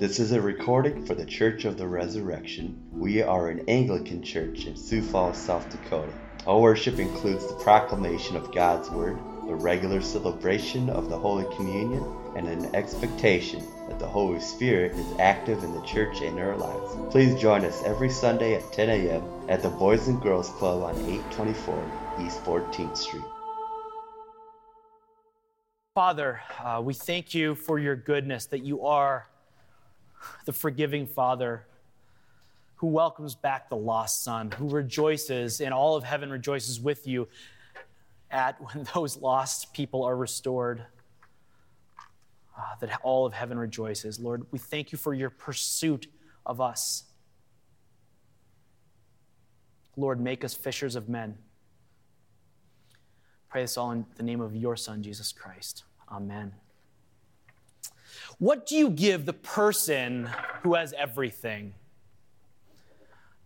This is a recording for the Church of the Resurrection. We are an Anglican church in Sioux Falls, South Dakota. Our worship includes the proclamation of God's Word, the regular celebration of the Holy Communion, and an expectation that the Holy Spirit is active in the church and our lives. Please join us every Sunday at 10 a.m. at the Boys and Girls Club on 824 East 14th Street. Father, uh, we thank you for your goodness, that you are the forgiving Father who welcomes back the lost son, who rejoices, and all of heaven rejoices with you at when those lost people are restored. Uh, that all of heaven rejoices. Lord, we thank you for your pursuit of us. Lord, make us fishers of men. Pray this all in the name of your Son, Jesus Christ. Amen. What do you give the person who has everything?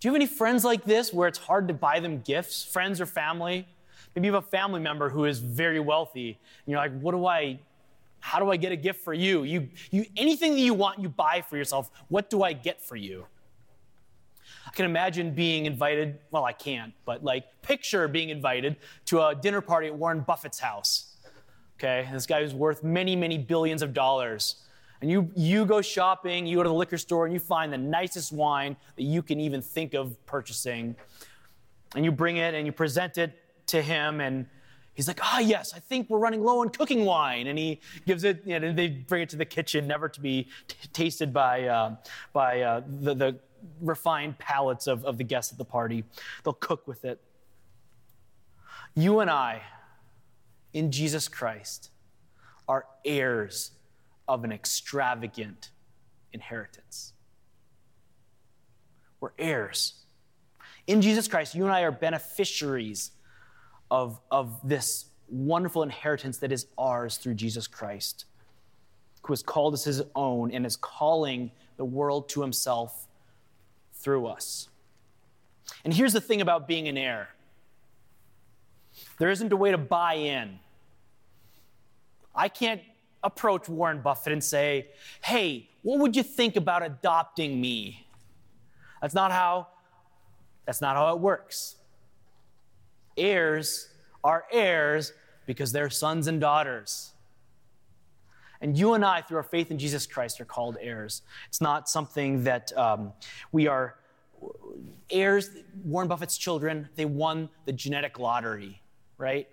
Do you have any friends like this where it's hard to buy them gifts, friends or family? Maybe you have a family member who is very wealthy, and you're like, what do I, how do I get a gift for you? You, you anything that you want, you buy for yourself. What do I get for you? I can imagine being invited, well, I can't, but like picture being invited to a dinner party at Warren Buffett's house. Okay, this guy who's worth many, many billions of dollars and you, you go shopping, you go to the liquor store, and you find the nicest wine that you can even think of purchasing. And you bring it and you present it to him, and he's like, ah, oh, yes, I think we're running low on cooking wine. And he gives it, you know, they bring it to the kitchen, never to be t- tasted by, uh, by uh, the, the refined palates of, of the guests at the party. They'll cook with it. You and I, in Jesus Christ, are heirs of an extravagant inheritance. We're heirs. In Jesus Christ, you and I are beneficiaries of, of this wonderful inheritance that is ours through Jesus Christ, who has called us his own and is calling the world to himself through us. And here's the thing about being an heir there isn't a way to buy in. I can't approach Warren Buffett and say, hey, what would you think about adopting me? That's not how, that's not how it works. Heirs are heirs because they're sons and daughters. And you and I, through our faith in Jesus Christ, are called heirs. It's not something that um, we are heirs. Warren Buffett's children, they won the genetic lottery, right?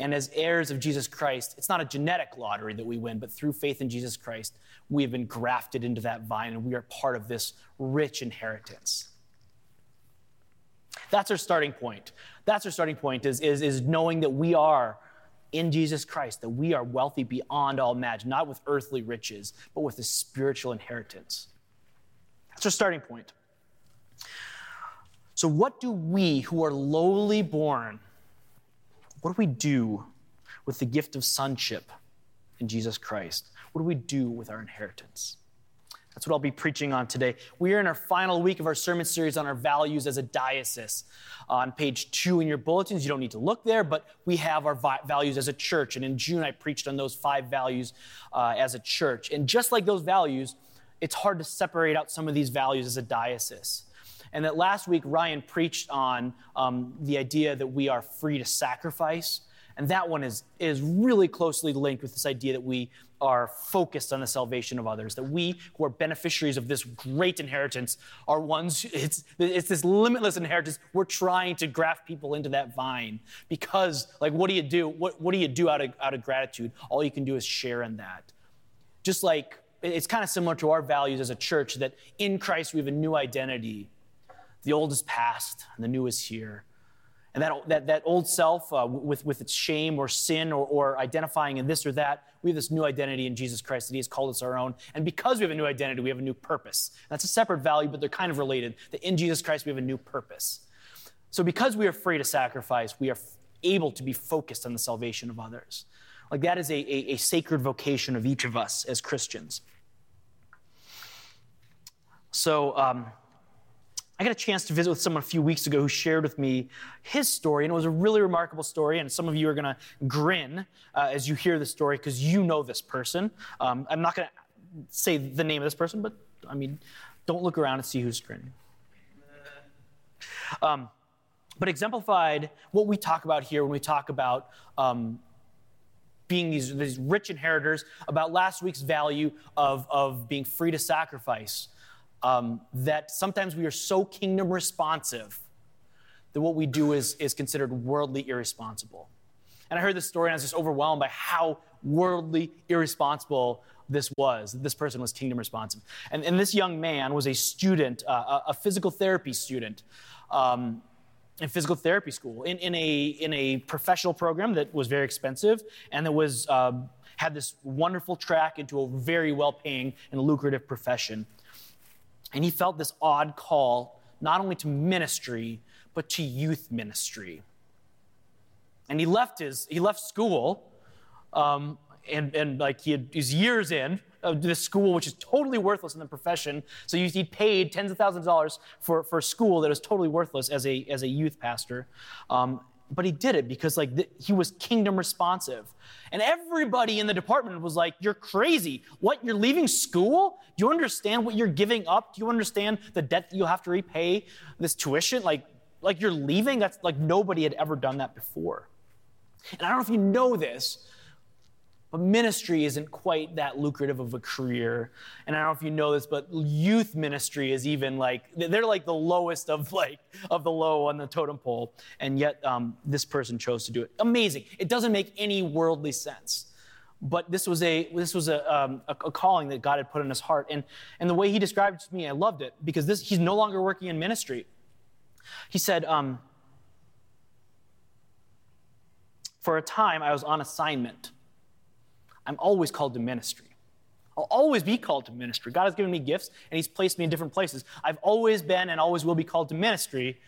And as heirs of Jesus Christ, it's not a genetic lottery that we win, but through faith in Jesus Christ, we have been grafted into that vine and we are part of this rich inheritance. That's our starting point. That's our starting point is, is, is knowing that we are in Jesus Christ, that we are wealthy beyond all imagine, not with earthly riches, but with a spiritual inheritance. That's our starting point. So, what do we who are lowly born, what do we do with the gift of sonship in Jesus Christ? What do we do with our inheritance? That's what I'll be preaching on today. We are in our final week of our sermon series on our values as a diocese. Uh, on page two in your bulletins, you don't need to look there, but we have our vi- values as a church. And in June, I preached on those five values uh, as a church. And just like those values, it's hard to separate out some of these values as a diocese. And that last week, Ryan preached on um, the idea that we are free to sacrifice. And that one is, is really closely linked with this idea that we are focused on the salvation of others, that we who are beneficiaries of this great inheritance are ones, it's, it's this limitless inheritance. We're trying to graft people into that vine because, like, what do you do? What, what do you do out of, out of gratitude? All you can do is share in that. Just like it's kind of similar to our values as a church that in Christ we have a new identity the old is past, and the new is here. And that, that, that old self, uh, with, with its shame or sin or, or identifying in this or that, we have this new identity in Jesus Christ that He has called us our own. And because we have a new identity, we have a new purpose. That's a separate value, but they're kind of related. That in Jesus Christ, we have a new purpose. So because we are free to sacrifice, we are able to be focused on the salvation of others. Like that is a, a, a sacred vocation of each of us as Christians. So, um, I got a chance to visit with someone a few weeks ago who shared with me his story, and it was a really remarkable story. And some of you are going to grin uh, as you hear the story because you know this person. Um, I'm not going to say the name of this person, but I mean, don't look around and see who's grinning. Um, but exemplified what we talk about here when we talk about um, being these, these rich inheritors, about last week's value of, of being free to sacrifice. Um, that sometimes we are so kingdom responsive that what we do is, is considered worldly irresponsible. And I heard this story and I was just overwhelmed by how worldly irresponsible this was. That this person was kingdom responsive. And, and this young man was a student, uh, a physical therapy student. Um, in physical therapy school in, in, a, in a professional program that was very expensive and that was um, had this wonderful track into a very well-paying and lucrative profession and he felt this odd call not only to ministry but to youth ministry and he left his he left school um, and, and like he had, he's years in of this school, which is totally worthless in the profession. So he paid tens of thousands of dollars for, for school that was totally worthless as a, as a youth pastor. Um, but he did it because like the, he was kingdom responsive. And everybody in the department was like you're crazy. What? You're leaving school? Do you understand what you're giving up? Do you understand the debt that you have to repay this tuition? Like like you're leaving? That's like nobody had ever done that before. And i don't know if you know this but ministry isn't quite that lucrative of a career. And I don't know if you know this, but youth ministry is even like, they're like the lowest of like, of the low on the totem pole. And yet um, this person chose to do it. Amazing. It doesn't make any worldly sense. But this was a this was a, um, a, a calling that God had put in his heart, and and the way he described it to me, I loved it because this he's no longer working in ministry. He said, um, "For a time, I was on assignment." I'm always called to ministry. I'll always be called to ministry. God has given me gifts and He's placed me in different places. I've always been and always will be called to ministry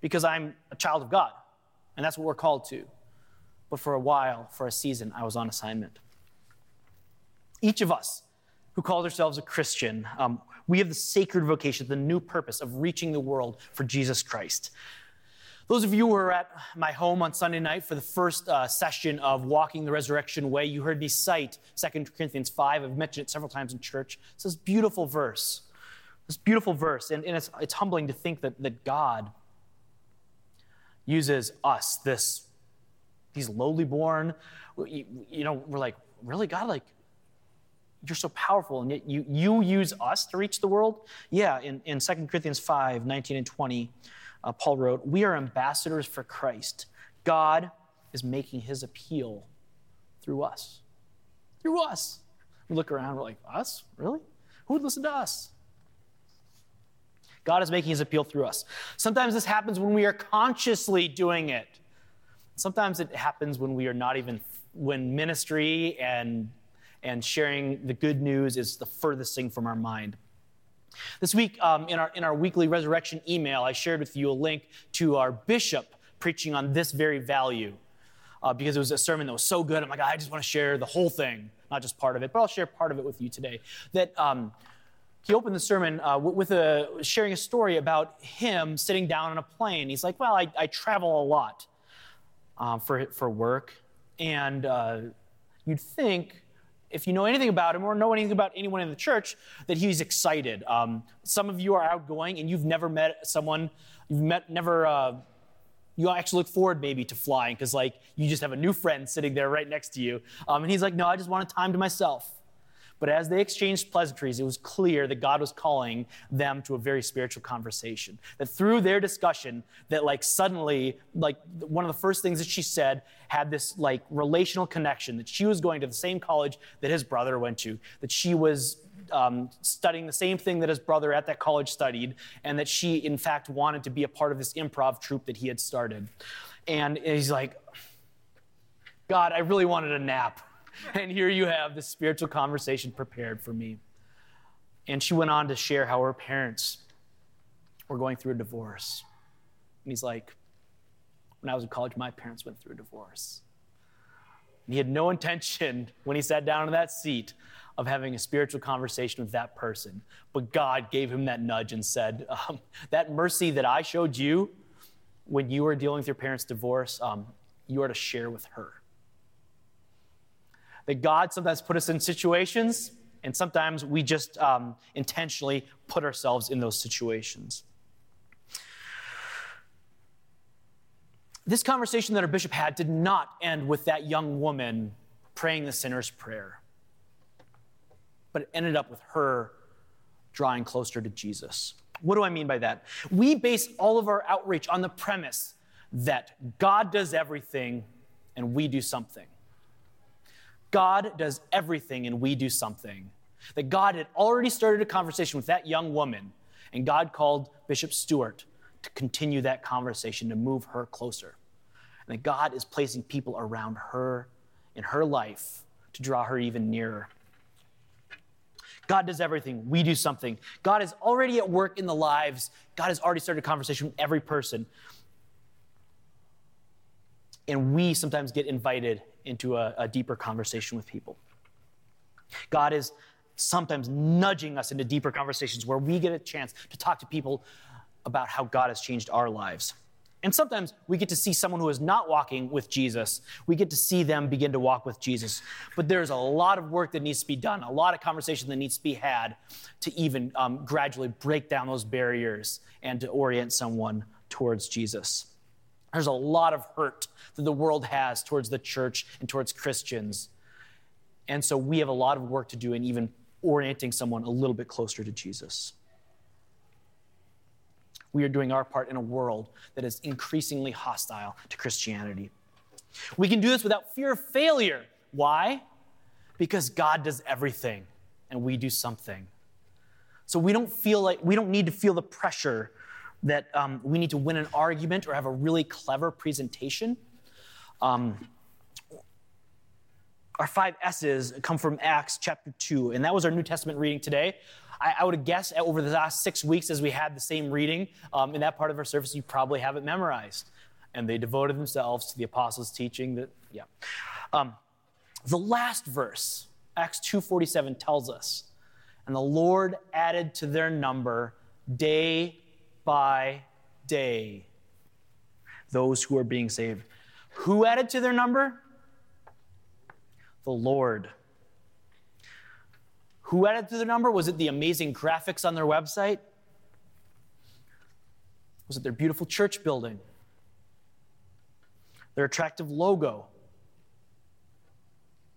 because I'm a child of God. And that's what we're called to. But for a while, for a season, I was on assignment. Each of us who calls ourselves a Christian, um, we have the sacred vocation, the new purpose of reaching the world for Jesus Christ. Those of you who were at my home on Sunday night for the first uh, session of Walking the Resurrection Way, you heard me cite 2 Corinthians 5. I've mentioned it several times in church. It's this beautiful verse. This beautiful verse. And, and it's, it's humbling to think that, that God uses us, this, these lowly born, you, you know, we're like, really, God, like, you're so powerful, and yet you, you use us to reach the world? Yeah, in, in 2 Corinthians 5, 19 and 20 uh, Paul wrote, We are ambassadors for Christ. God is making his appeal through us. Through us. We look around, we're like, Us? Really? Who would listen to us? God is making his appeal through us. Sometimes this happens when we are consciously doing it. Sometimes it happens when we are not even, when ministry and, and sharing the good news is the furthest thing from our mind. This week, um, in, our, in our weekly resurrection email, I shared with you a link to our bishop preaching on this very value uh, because it was a sermon that was so good. I'm like, I just want to share the whole thing, not just part of it, but I'll share part of it with you today. That um, he opened the sermon uh, with a, sharing a story about him sitting down on a plane. He's like, Well, I, I travel a lot um, for, for work. And uh, you'd think if you know anything about him or know anything about anyone in the church, that he's excited. Um, some of you are outgoing and you've never met someone, you've met, never, uh, you actually look forward maybe to flying because like you just have a new friend sitting there right next to you. Um, and he's like, no, I just want a time to myself. But as they exchanged pleasantries, it was clear that God was calling them to a very spiritual conversation. That through their discussion, that like suddenly, like one of the first things that she said had this like relational connection that she was going to the same college that his brother went to, that she was um, studying the same thing that his brother at that college studied, and that she, in fact, wanted to be a part of this improv troupe that he had started. And he's like, God, I really wanted a nap. and here you have this spiritual conversation prepared for me. And she went on to share how her parents were going through a divorce. And he's like, when I was in college, my parents went through a divorce. And he had no intention when he sat down in that seat of having a spiritual conversation with that person. But God gave him that nudge and said, um, That mercy that I showed you when you were dealing with your parents' divorce, um, you are to share with her that God sometimes put us in situations And sometimes we just um, intentionally put ourselves in those situations. This conversation that our bishop had did not end with that young woman praying the sinner's prayer, but it ended up with her drawing closer to Jesus. What do I mean by that? We base all of our outreach on the premise that God does everything and we do something. God does everything and we do something. That God had already started a conversation with that young woman, and God called Bishop Stewart to continue that conversation, to move her closer. And that God is placing people around her in her life to draw her even nearer. God does everything. We do something. God is already at work in the lives. God has already started a conversation with every person. And we sometimes get invited into a, a deeper conversation with people. God is sometimes nudging us into deeper conversations where we get a chance to talk to people about how God has changed our lives. And sometimes we get to see someone who is not walking with Jesus. We get to see them begin to walk with Jesus. But there's a lot of work that needs to be done, a lot of conversation that needs to be had to even um, gradually break down those barriers and to orient someone towards Jesus. There's a lot of hurt that the world has towards the church and towards Christians. And so we have a lot of work to do in even orienting someone a little bit closer to Jesus we are doing our part in a world that is increasingly hostile to Christianity. We can do this without fear of failure. Why? Because God does everything and we do something. So we don't feel like we don't need to feel the pressure that um, we need to win an argument or have a really clever presentation. Um, our five S's come from Acts chapter 2, and that was our New Testament reading today. I, I would guess over the last six weeks, as we had the same reading um, in that part of our service, you probably have it memorized. And they devoted themselves to the apostles' teaching. That yeah. Um, the last verse, Acts 2:47, tells us, and the Lord added to their number day by day those who are being saved. Who added to their number? The Lord. Who added to the number? Was it the amazing graphics on their website? Was it their beautiful church building? Their attractive logo?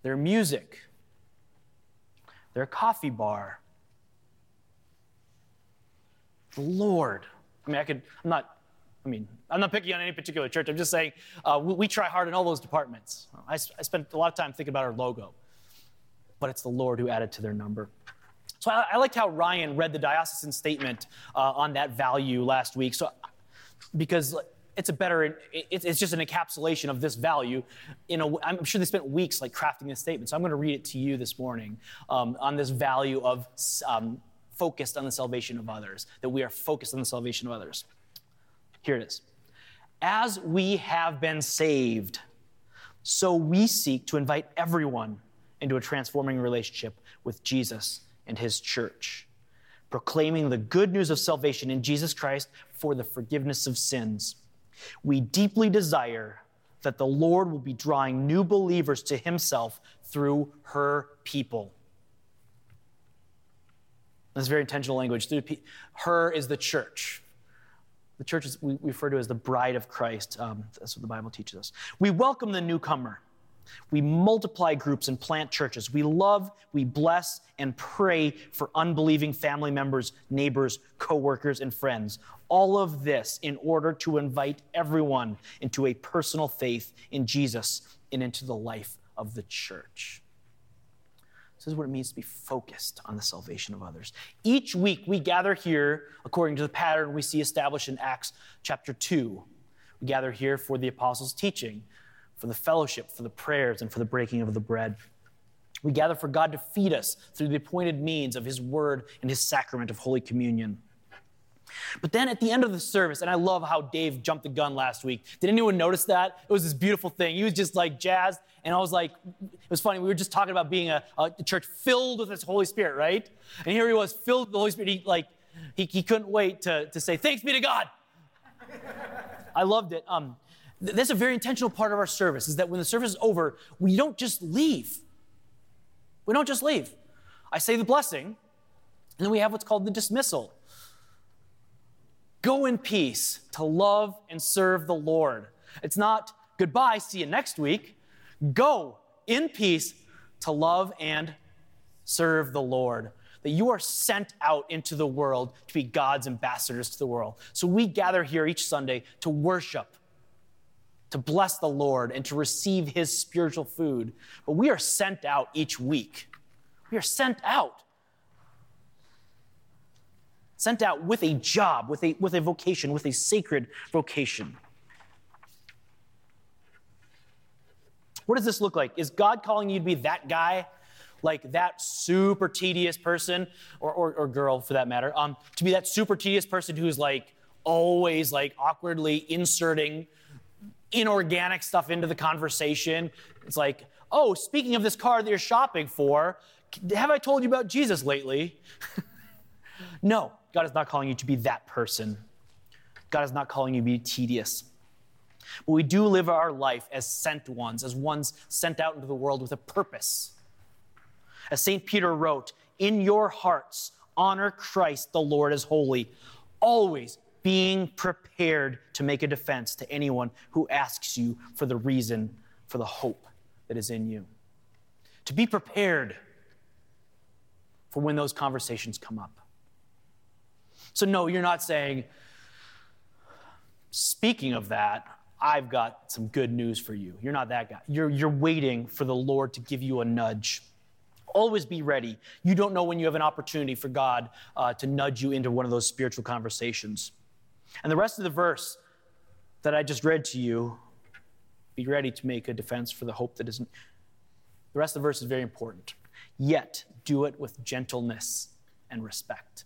Their music? Their coffee bar? The Lord. I mean, I could, I'm not, I mean, I'm not picking on any particular church. I'm just saying uh, we, we, try hard in all those departments. I, I spent a lot of time thinking about our logo but it's the Lord who added to their number. So I, I liked how Ryan read the diocesan statement uh, on that value last week. So because it's a better it's just an encapsulation of this value in a, i'm sure they spent weeks like crafting this statement so i'm going to read it to you this morning um, on this value of um, focused on the salvation of others that we are focused on the salvation of others here it is as we have been saved so we seek to invite everyone into a transforming relationship with Jesus and his church, proclaiming the good news of salvation in Jesus Christ for the forgiveness of sins. We deeply desire that the Lord will be drawing new believers to himself through her people. That's very intentional language. Her is the church. The church is we refer to as the bride of Christ. Um, that's what the Bible teaches us. We welcome the newcomer we multiply groups and plant churches. We love, we bless, and pray for unbelieving family members, neighbors, coworkers, and friends. All of this in order to invite everyone into a personal faith in Jesus and into the life of the church. This is what it means to be focused on the salvation of others. Each week we gather here according to the pattern we see established in Acts chapter 2. We gather here for the apostles' teaching for the fellowship, for the prayers, and for the breaking of the bread. We gather for God to feed us through the appointed means of His Word and His sacrament of Holy Communion. But then at the end of the service, and I love how Dave jumped the gun last week. Did anyone notice that? It was this beautiful thing. He was just like jazzed, and I was like, it was funny. We were just talking about being a, a church filled with this Holy Spirit, right? And here he was, filled with the Holy Spirit. He like, he, he couldn't wait to, to say, "Thanks be to God." I loved it. Um, that's a very intentional part of our service, is that when the service is over, we don't just leave. We don't just leave. I say the blessing, and then we have what's called the dismissal. Go in peace to love and serve the Lord. It's not goodbye, see you next week. Go in peace to love and serve the Lord. That you are sent out into the world to be God's ambassadors to the world. So we gather here each Sunday to worship, to bless the Lord, and to receive his spiritual food. But we are sent out each week. We are sent out. Sent out with a job, with a, with a vocation, with a sacred vocation. What does this look like? Is God calling you to be that guy? Like that super tedious person, or, or, or girl for that matter, um, to be that super tedious person who's like always like awkwardly inserting inorganic stuff into the conversation. It's like, oh, speaking of this car that you're shopping for, have I told you about Jesus lately? no, God is not calling you to be that person. God is not calling you to be tedious. But we do live our life as sent ones, as ones sent out into the world with a purpose. As St. Peter wrote, In your hearts, honor Christ the Lord as holy, always being prepared to make a defense to anyone who asks you for the reason for the hope that is in you. To be prepared for when those conversations come up. So, no, you're not saying, speaking of that, I've got some good news for you. You're not that guy. You're, you're waiting for the Lord to give you a nudge. Always be ready. You don't know when you have an opportunity for God uh, to nudge you into one of those spiritual conversations. And the rest of the verse that I just read to you be ready to make a defense for the hope that isn't. The rest of the verse is very important. Yet do it with gentleness and respect.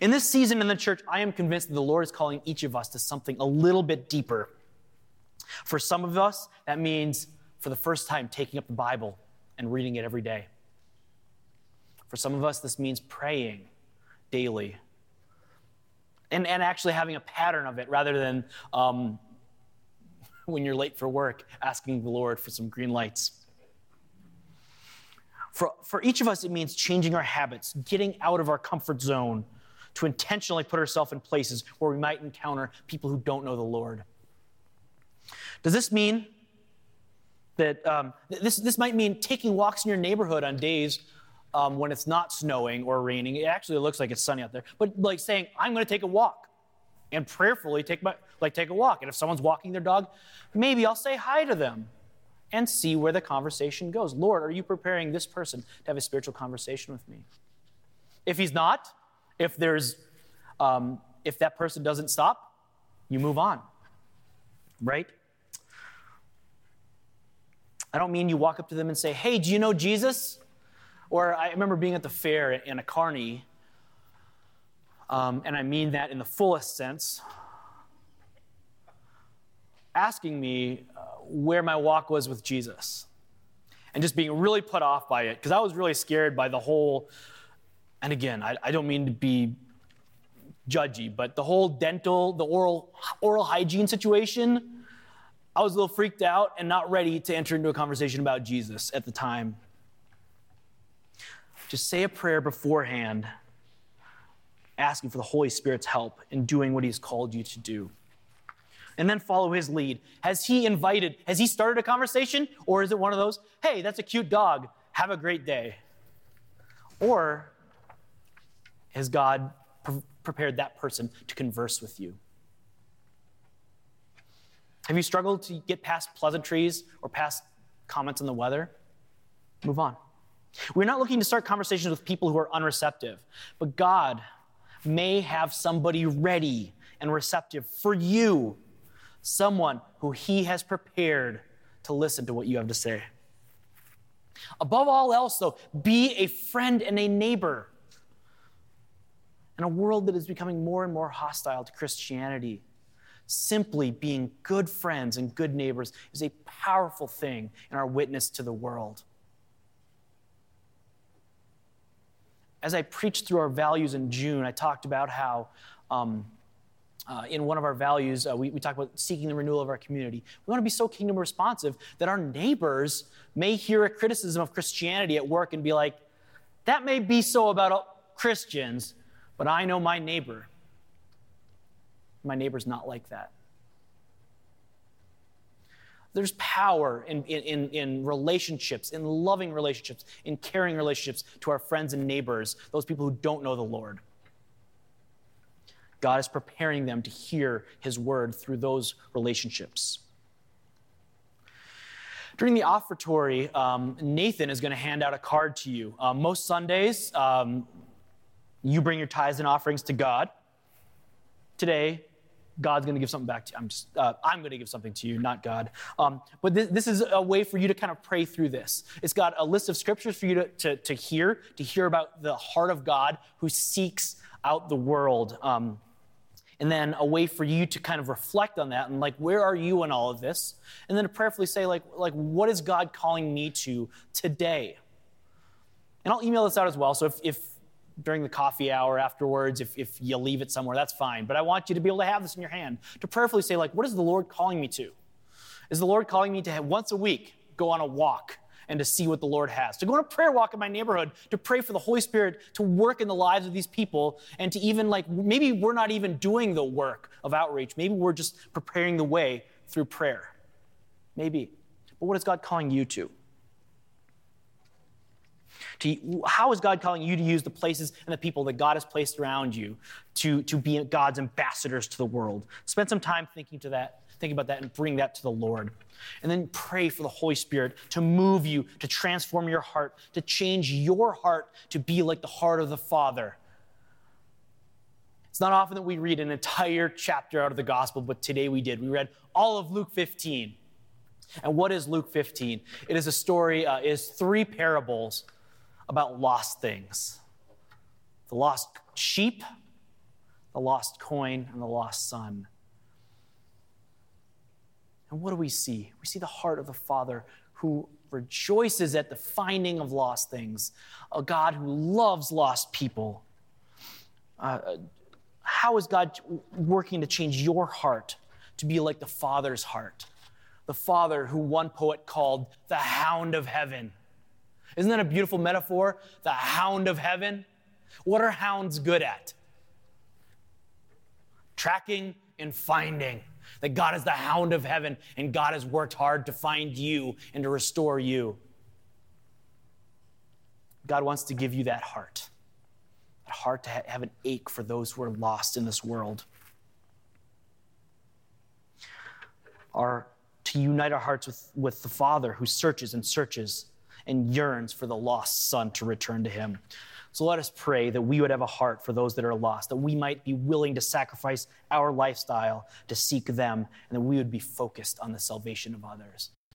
In this season in the church, I am convinced that the Lord is calling each of us to something a little bit deeper. For some of us, that means for the first time taking up the Bible and reading it every day. For some of us, this means praying daily and, and actually having a pattern of it rather than um, when you're late for work asking the Lord for some green lights. For, for each of us, it means changing our habits, getting out of our comfort zone to intentionally put ourselves in places where we might encounter people who don't know the Lord. Does this mean that um, this, this might mean taking walks in your neighborhood on days um, when it's not snowing or raining? It actually looks like it's sunny out there, but like saying, I'm going to take a walk and prayerfully take my like take a walk. And if someone's walking their dog, maybe I'll say hi to them and see where the conversation goes. Lord, are you preparing this person to have a spiritual conversation with me? If he's not, if there's, um, if that person doesn't stop, you move on, right? I don't mean you walk up to them and say, "Hey, do you know Jesus?" Or I remember being at the fair in a carney, um, and I mean that in the fullest sense, asking me uh, where my walk was with Jesus, and just being really put off by it because I was really scared by the whole and again, I, I don't mean to be judgy, but the whole dental, the oral, oral hygiene situation, I was a little freaked out and not ready to enter into a conversation about Jesus at the time. Just say a prayer beforehand, asking for the Holy Spirit's help in doing what He's called you to do. And then follow His lead. Has He invited, has He started a conversation? Or is it one of those, hey, that's a cute dog, have a great day? Or has God pre- prepared that person to converse with you? Have you struggled to get past pleasantries or past comments on the weather? Move on. We're not looking to start conversations with people who are unreceptive, but God may have somebody ready and receptive for you, someone who He has prepared to listen to what you have to say. Above all else, though, be a friend and a neighbor in a world that is becoming more and more hostile to Christianity, simply being good friends and good neighbors is a powerful thing in our witness to the world. As I preached through our values in June, I talked about how um, uh, in one of our values, uh, we, we talk about seeking the renewal of our community. We want to be so kingdom responsive that our neighbors may hear a criticism of Christianity at work and be like, that may be so about Christians, but I know my neighbor. My neighbor's not like that. There's power in, in, in relationships, in loving relationships, in caring relationships to our friends and neighbors, those people who don't know the Lord. God is preparing them to hear his word through those relationships. During the offertory, um, Nathan is going to hand out a card to you. Uh, most Sundays, um, you bring your tithes and offerings to God. Today, God's going to give something back to you. I'm just, uh, I'm going to give something to you, not God. Um, but this, this, is a way for you to kind of pray through this. It's got a list of scriptures for you to, to, to hear, to hear about the heart of God who seeks out the world. Um, and then a way for you to kind of reflect on that and like, where are you in all of this? And then to prayerfully say, like, like, what is God calling me to today? And I'll email this out as well. So if, if during the coffee hour afterwards, if, if you leave it somewhere, that's fine. But I want you to be able to have this in your hand to prayerfully say, like, what is the Lord calling me to? Is the Lord calling me to have once a week go on a walk and to see what the Lord has, to go on a prayer walk in my neighborhood, to pray for the Holy Spirit to work in the lives of these people, and to even like maybe we're not even doing the work of outreach. Maybe we're just preparing the way through prayer. Maybe. But what is God calling you to? To, how is God calling you to use the places and the people that God has placed around you to, to be God's ambassadors to the world? Spend some time thinking to that, think about that and bring that to the Lord. And then pray for the Holy Spirit to move you, to transform your heart, to change your heart to be like the heart of the Father. It's not often that we read an entire chapter out of the gospel, but today we did. We read all of Luke 15. And what is Luke 15? It is a story, uh, is three parables about lost things the lost sheep, the lost coin, and the lost son. And what do we see? We see the heart of the Father who rejoices at the finding of lost things, a God who loves lost people. Uh, how is God working to change your heart to be like the Father's heart? The Father who one poet called the hound of heaven. Isn't that a beautiful metaphor? The hound of heaven. What are hounds good at? Tracking and finding. That God is the hound of heaven and God has worked hard to find you and to restore you. God wants to give you that heart. That heart to have an ache for those who are lost in this world. Our, to unite our hearts with, with the Father who searches and searches and yearns for the lost son to return to him. So let us pray that we would have a heart for those that are lost, that we might be willing to sacrifice our lifestyle to seek them, and that we would be focused on the salvation of others.